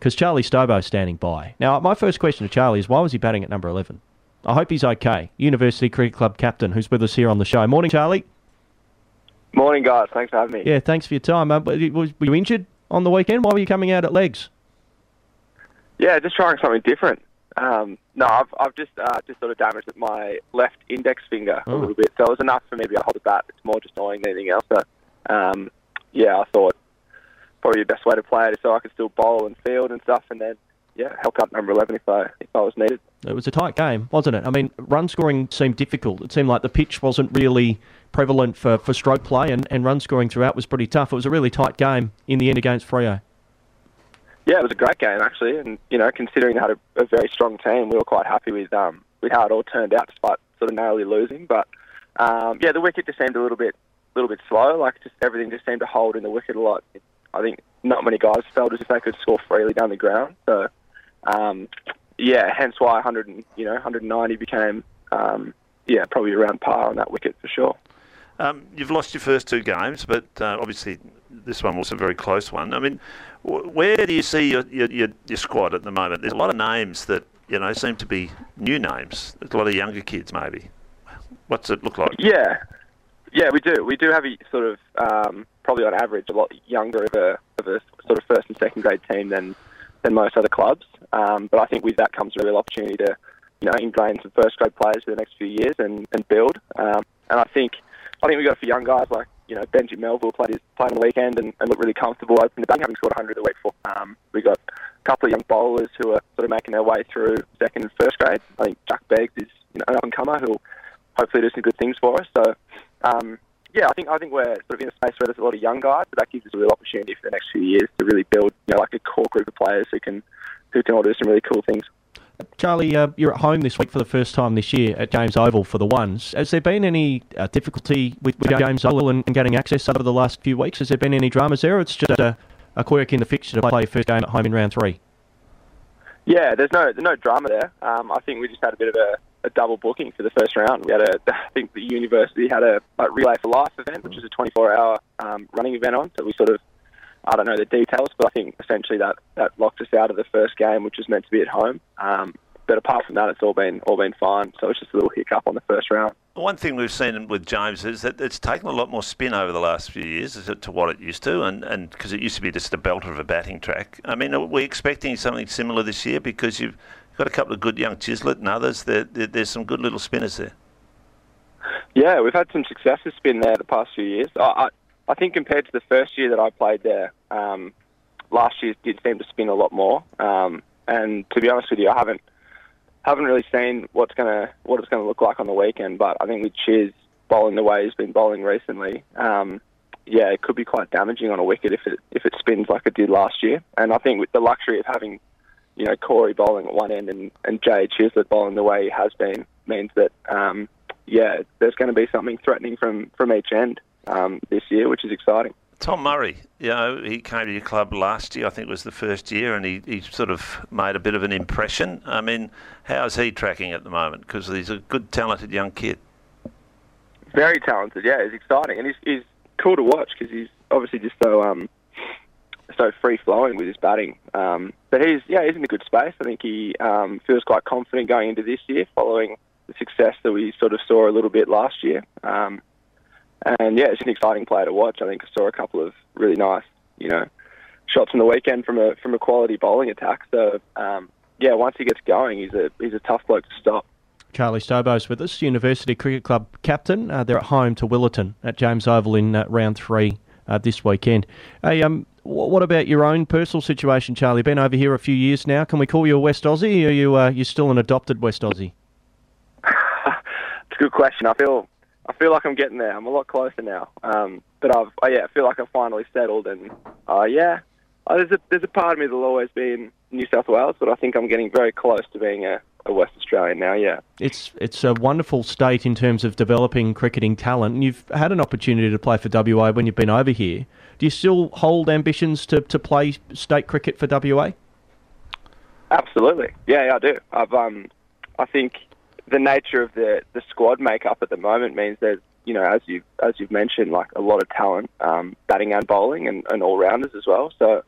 because Charlie Stobo's standing by. Now, my first question to Charlie is why was he batting at number 11? I hope he's okay. University Cricket Club captain who's with us here on the show. Morning, Charlie. Morning, guys. Thanks for having me. Yeah, thanks for your time. Uh, were you injured on the weekend? Why were you coming out at legs? Yeah, just trying something different. Um, no, I've, I've just uh, just sort of damaged my left index finger Oh. a little bit, so it was enough for me to be able to hold the bat. It's more just annoying than anything else. So, um, yeah, I thought probably the best way to play it is so I could still bowl and field and stuff, and then yeah, help out number eleven if I if I was needed. It was a tight game, wasn't it? I mean, run scoring seemed difficult. It seemed like the pitch wasn't really prevalent for, for stroke play, and, and run scoring throughout was pretty tough. It was a really tight game in the end against Freo. Yeah, it was a great game actually, and you know, considering they had a, a very strong team, we were quite happy with um, with how it all turned out, despite sort of narrowly losing. But um, yeah, the wicket just seemed a little bit, a little bit slow. Like just everything just seemed to hold in the wicket a lot. I think not many guys felt as if they could score freely down the ground. So um, yeah, hence why 100, and, you know, 190 became um, yeah probably around par on that wicket for sure. Um, you've lost your first two games, but uh, obviously this one was a very close one. I mean, where do you see your, your, your, your squad at the moment? There's a lot of names that you know seem to be new names. There's a lot of younger kids, maybe. What's it look like? Yeah, yeah, we do. We do have a sort of um, probably on average a lot younger of a of a sort of first and second grade team than than most other clubs. Um, but I think with that comes a real opportunity to you know ingrain some first grade players for the next few years and, and build. Um, and I think I think we got a few young guys like you know Benji Melville played his on the weekend and, and looked really comfortable opening the batting, having scored 100 the week before. Um, we got a couple of young bowlers who are sort of making their way through second and first grade. I think Jack Beggs is you know, an up and comer who'll hopefully do some good things for us. So um, yeah, I think I think we're sort of in a space where there's a lot of young guys, but that gives us a real opportunity for the next few years to really build you know like a core group of players who can who can all do some really cool things. Charlie, uh, you're at home this week for the first time this year at James Oval for the ones. Has there been any uh, difficulty with, with James Oval and, and getting access over the last few weeks? Has there been any dramas there? Or it's just a, a quirk in the fixture to play first game at home in round three. Yeah, there's no there's no drama there. Um, I think we just had a bit of a, a double booking for the first round. We had a I think the university had a like, relay for life event, which is a 24 hour um, running event on. So we sort of I don't know the details, but I think essentially that, that locked us out of the first game, which was meant to be at home. Um, but apart from that, it's all been all been fine. So it's just a little hiccup on the first round. One thing we've seen with James is that it's taken a lot more spin over the last few years to what it used to, and and because it used to be just a belter of a batting track. I mean, are we expecting something similar this year? Because you've got a couple of good young Chislett and others. There, there, there's some good little spinners there. Yeah, we've had some success with spin there the past few years. I, I, I think compared to the first year that I played there, um, last year did seem to spin a lot more. Um, and to be honest with you, I haven't haven't really seen what's gonna what it's gonna look like on the weekend. But I think with Chiz bowling the way he's been bowling recently, um, yeah, it could be quite damaging on a wicket if it if it spins like it did last year. And I think with the luxury of having you know Corey bowling at one end and and Jay Chislett bowling the way he has been means that um, yeah, there's going to be something threatening from from each end um, this year, which is exciting. Tom Murray, you know, he came to your club last year. I think it was the first year, and he, he sort of made a bit of an impression. I mean, how's he tracking at the moment? Because he's a good, talented young kid. Very talented, yeah. He's exciting, and he's, he's cool to watch because he's obviously just so um, so free flowing with his batting. Um, but he's yeah, he's in a good space. I think he um, feels quite confident going into this year, following the success that we sort of saw a little bit last year. Um, and yeah, it's an exciting player to watch. I think I saw a couple of really nice, you know, shots on the weekend from a from a quality bowling attack. So um, yeah, once he gets going, he's a he's a tough bloke to stop. Charlie Stobo's with us, University Cricket Club captain. Uh, they're at home to Willetton at James Oval in uh, round three uh, this weekend. Hey, um, what about your own personal situation, Charlie? Been over here a few years now. Can we call you a West Aussie? Or are you uh, you still an adopted West Aussie? It's a good question. I feel I feel like I'm getting there. I'm a lot closer now. Um, but I've oh, yeah, I feel like I've finally settled, and uh, yeah, uh, there's a there's a part of me that'll always be in New South Wales, but I think I'm getting very close to being a, a West Australian now. Yeah. It's it's a wonderful state in terms of developing cricketing talent. And you've had an opportunity to play for WA when you've been over here. Do you still hold ambitions to, to play state cricket for WA? Absolutely. Yeah, yeah, I do. I've um, I think the nature of the the squad makeup at the moment means there's you know as you as you've mentioned like a lot of talent, um, batting and bowling and, and all rounders as well. So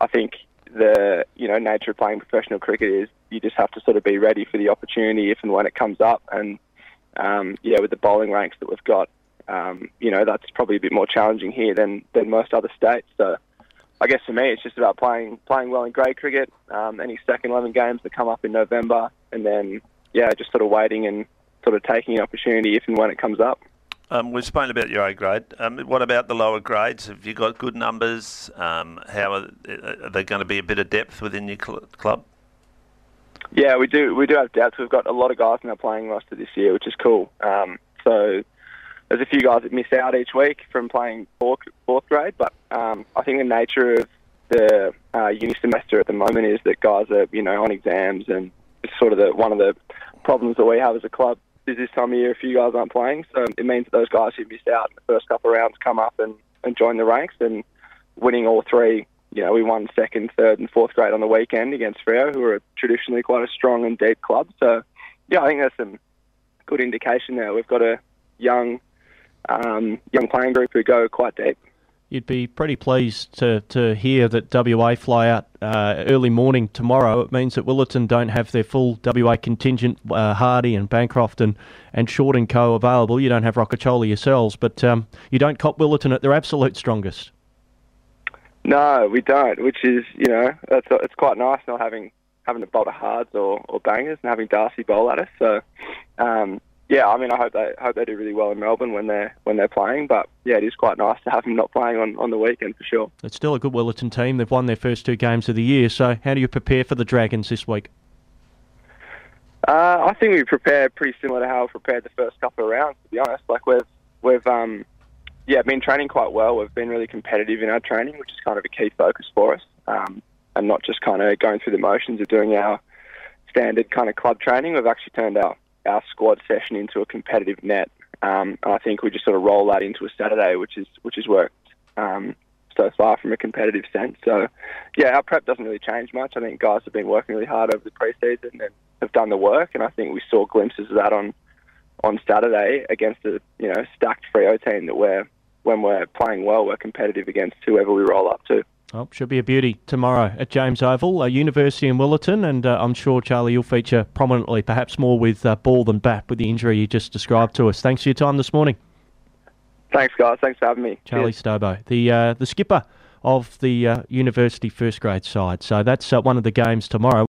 I think the you know nature of playing professional cricket is you just have to sort of be ready for the opportunity if and when it comes up. And um, yeah, with the bowling ranks that we've got, um, you know that's probably a bit more challenging here than than most other states. So I guess for me, it's just about playing playing well in grade cricket. Um, any second eleven games that come up in November, and then yeah, just sort of waiting and sort of taking an opportunity if and when it comes up. Um, we've spoken about your A grade. Um, what about the lower grades? Have you got good numbers? Um, how are, are there going to be a bit of depth within your cl- club? Yeah, we do. We do have depth. We've got a lot of guys in our playing roster this year, which is cool. Um, so there's a few guys that miss out each week from playing fourth, fourth grade, but um, I think the nature of the uh, uni semester at the moment is that guys are, you know, on exams, and it's sort of the one of the problems that we have as a club is this time of year a few guys aren't playing, so it means that those guys who missed out in the first couple of rounds come up and, and join the ranks, and winning all three. You know, we won second, third, and fourth grade on the weekend against Freo, who are traditionally quite a strong and deep club. So, yeah, I think there's some good indication there. We've got a young, um, young playing group who go quite deep you'd be pretty pleased to, to hear that WA fly out uh, early morning tomorrow. It means that Willetton don't have their full WA contingent, uh, Hardie and Bancroft and, and Short and Co. available. You don't have Rocchiccioli yourselves, but um, you don't cop Willetton at their absolute strongest. No, we don't, which is, you know, it's, it's quite nice not having having to bowl to hards or, or bangers and having Darcy bowl at us. So, um, yeah, I mean, I hope they hope they do really well in Melbourne when they're when they're playing. But yeah, it is quite nice to have them not playing on, on the weekend for sure. It's still a good Willetton team. They've won their first two games of the year. So how do you prepare for the Dragons this week? Uh, I think we prepared pretty similar to how we prepared the first couple of rounds. To be honest, like we've we've um, yeah been training quite well. We've been really competitive in our training, which is kind of a key focus for us, um, and not just kind of going through the motions of doing our standard kind of club training. We've actually turned our our squad session into a competitive net. Um, I think we just sort of roll that into a Saturday, which is which has worked um, so far from a competitive sense. So, yeah, our prep doesn't really change much. I think guys have been working really hard over the preseason and have done the work, and I think we saw glimpses of that on on Saturday against a you know stacked Freo team that we're when we're playing well, we're competitive against whoever we roll up to. Well, should be a beauty tomorrow at James Oval, a University in Willetton, and uh, I'm sure Charlie you'll feature prominently, perhaps more with uh, ball than bat, with the injury you just described to us. Thanks for your time this morning. Thanks, guys. Thanks for having me. Charlie Cheers. Stobo, the uh, the skipper of the uh, University first grade side. So that's uh, one of the games tomorrow.